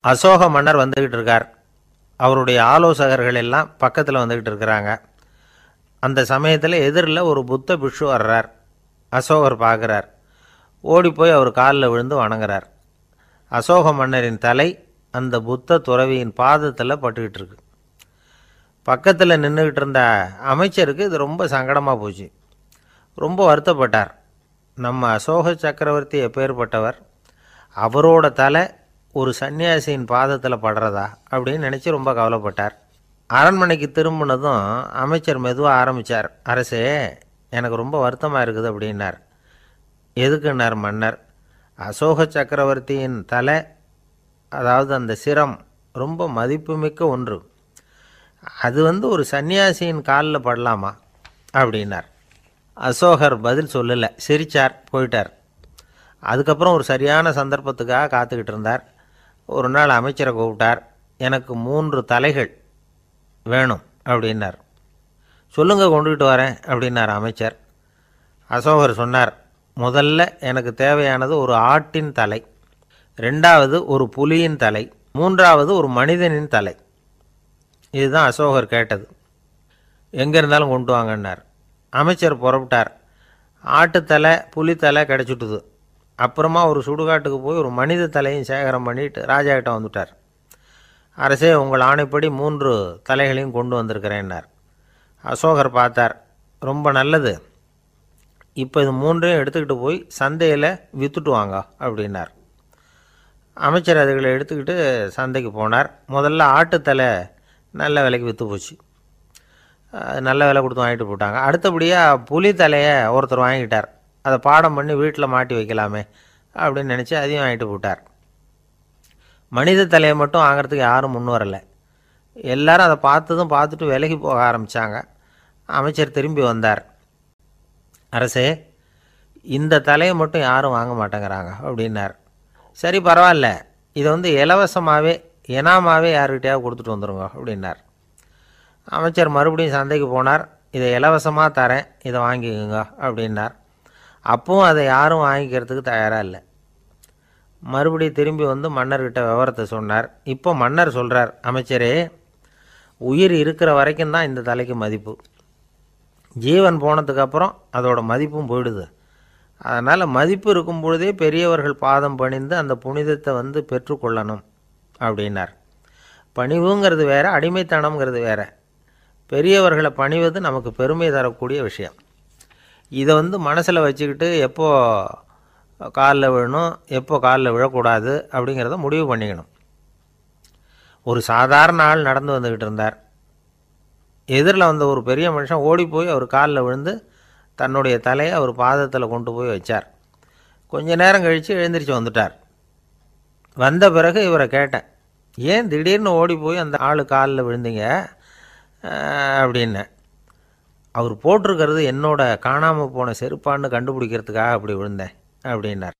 அசோக மன்னர் வந்துக்கிட்டு இருக்கார். அவருடைய ஆலோசகர்கள் எல்லாம் பக்கத்தில் வந்துக்கிட்டு இருக்கிறாங்க. அந்த சமயத்தில் எதிரில் ஒரு புத்த பிஷு வர்றார். அசோகர் பார்க்குறார் ஓடி போய் அவர் காலில் விழுந்து வணங்குறார். அசோக மன்னரின் தலை அந்த புத்த துறவியின் பாதத்தில் பட்டுக்கிட்டு இருக்கு. பக்கத்தில் நின்றுக்கிட்டு இருந்த அமைச்சருக்கு இது ரொம்ப சங்கடமாக போச்சு. ரொம்ப வருத்தப்பட்டார். நம்ம அசோக சக்கரவர்த்தி எப்பேற்பட்டவர் அவரோட தலை ஒரு சன்னியாசியின் பாதத்தில் படுறதா அப்படின்னு நினச்சி ரொம்ப கவலைப்பட்டார். அரண்மனைக்கு திரும்பினதும் அமைச்சர் மெதுவாக ஆரம்பித்தார் அரசே எனக்கு ரொம்ப வருத்தமாக இருக்குது அப்படின்னார். எதுக்குன்னார் மன்னர்? அசோக சக்கரவர்த்தியின் தலை அதாவது அந்த சிரம் ரொம்ப மதிப்புமிக்க ஒன்று. அது வந்து ஒரு சன்னியாசியின் காலில் படலாமா? அப்படின்னார். அசோகர் பதில் சொல்லலை. சிரிச்சார் போயிட்டார். அதுக்கப்புறம் ஒரு சரியான சந்தர்ப்பத்துக்காக காத்துக்கிட்டு இருந்தார். ஒரு நாள் அமைச்சரை கூப்பிட்டார். எனக்கு மூன்று தலைகள் வேணும் அப்படின்னார். சொல்லுங்க கொண்டுகிட்டு வரேன் அப்படின்னார் அமைச்சர். அசோகர் சொன்னார் முதல்ல எனக்கு தேவையானது ஒரு ஆட்டின் தலை ரெண்டாவது ஒரு புலியின் தலை மூன்றாவது ஒரு மனிதனின் தலை. இதுதான் அசோகர் கேட்டது. எங்கே இருந்தாலும் கொண்டு வாங்கன்னார். அமைச்சர் புறப்பட்டார். ஆட்டுத்தலை புலித்தலை கிடச்சிட்டுது. அப்புறமா ஒரு சுடுகாட்டுக்கு போய் ஒரு மனித தலையும் சேகரம் பண்ணிட்டு ராஜா கிட்ட வந்துட்டார். அரசே உங்கள் ஆணைப்படி மூன்று தலைகளையும் கொண்டு வந்திருக்கிறேன்னார். அசோகர் பார்த்தார் ரொம்ப நல்லது. இப்போ இது மூன்றையும் எடுத்துக்கிட்டு போய் சந்தையில் விற்றுட்டு வாங்க அப்படின்னார். அமைச்சர் அதுகளை எடுத்துக்கிட்டு சந்தைக்கு போனார். முதல்ல ஆட்டுத்தலை நல்ல விலைக்கு விற்று போச்சு. நல்ல விலை கொடுத்து வாங்கிட்டு போட்டாங்க அடுத்தபடியாக புலி தலையை ஒருத்தர் வாங்கிட்டார். அதை பாடம் பண்ணி வீட்டில் மாட்டி வைக்கலாமே அப்படின்னு நினச்சி அதையும் வாங்கிட்டு போட்டார். மனித தலையை மட்டும் வாங்குறதுக்கு யாரும் முன் வரலை. எல்லாரும் அதை பார்த்ததும் பார்த்துட்டு விலகி போக ஆரம்பித்தாங்க அமைச்சர் திரும்பி வந்தார். அரசே இந்த தலையை மட்டும் யாரும் வாங்க மாட்டேங்கிறாங்க அப்படின்னார். சரி பரவாயில்ல. இதை வந்து இலவசமாகவே இனாமாவே யாருக்கிட்டையாவது கொடுத்துட்டு வந்துருங்க அப்படின்னார். அமைச்சர் மறுபடியும் சந்தைக்கு போனார். இதை இலவசமாக தரேன். இதை வாங்கிக்கோங்க அப்படின்னார். அப்பவும் அதை யாரும் வாங்கிக்கிறதுக்கு தயாராக இல்லை. மறுபடியும் திரும்பி வந்து மன்னர்கிட்ட விவரத்தை சொன்னார். இப்போ மன்னர் சொல்கிறார் அமைச்சரே உயிர் இருக்கிற வரைக்கும் தான் இந்த தலைக்கு மதிப்பு. ஜீவன் போனதுக்கப்புறம் அதோட மதிப்பும் போயிடுது. அதனால் மதிப்பு இருக்கும் பொழுதே பெரியவர்கள் பாதம் பணிந்து அந்த புனிதத்தை வந்து பெற்றுக்கொள்ளணும் அப்படின்னார். பணிவுங்கிறது வேற அடிமைத்தனம்ங்கிறது வேறு. பெரியவர்களை பணிவது நமக்கு பெருமை தரக்கூடிய விஷயம். இதை வந்து மனசில் வச்சுக்கிட்டு எப்போ காலில் விழணும் எப்போ காலில் விழக்கூடாது அப்படிங்கிறத முடிவு பண்ணிக்கணும். ஒரு சாதாரண ஆள் நடந்து வந்துக்கிட்டு இருந்தார். எதிரில் வந்த ஒரு பெரிய மனுஷன் ஓடி போய் அவர் காலில் விழுந்து தன்னுடைய தலையை அவர் பாதத்தில் கொண்டு போய் வச்சார். கொஞ்ச நேரம் கழித்து எழுந்திரிச்சு வந்துட்டார். வந்த பிறகு இவரை கேட்டேன் ஏன் திடீர்னு ஓடி போய் அந்த ஆள் காலில் விழுந்தீங்க? அப்படின்னேன் அவர் போட்டிருக்கிறது என்னோட காணாமல் போன செருப்பான்னு கண்டுபிடிக்கிறதுக்காக அப்படி விழுந்தேன் அப்படின்னார்.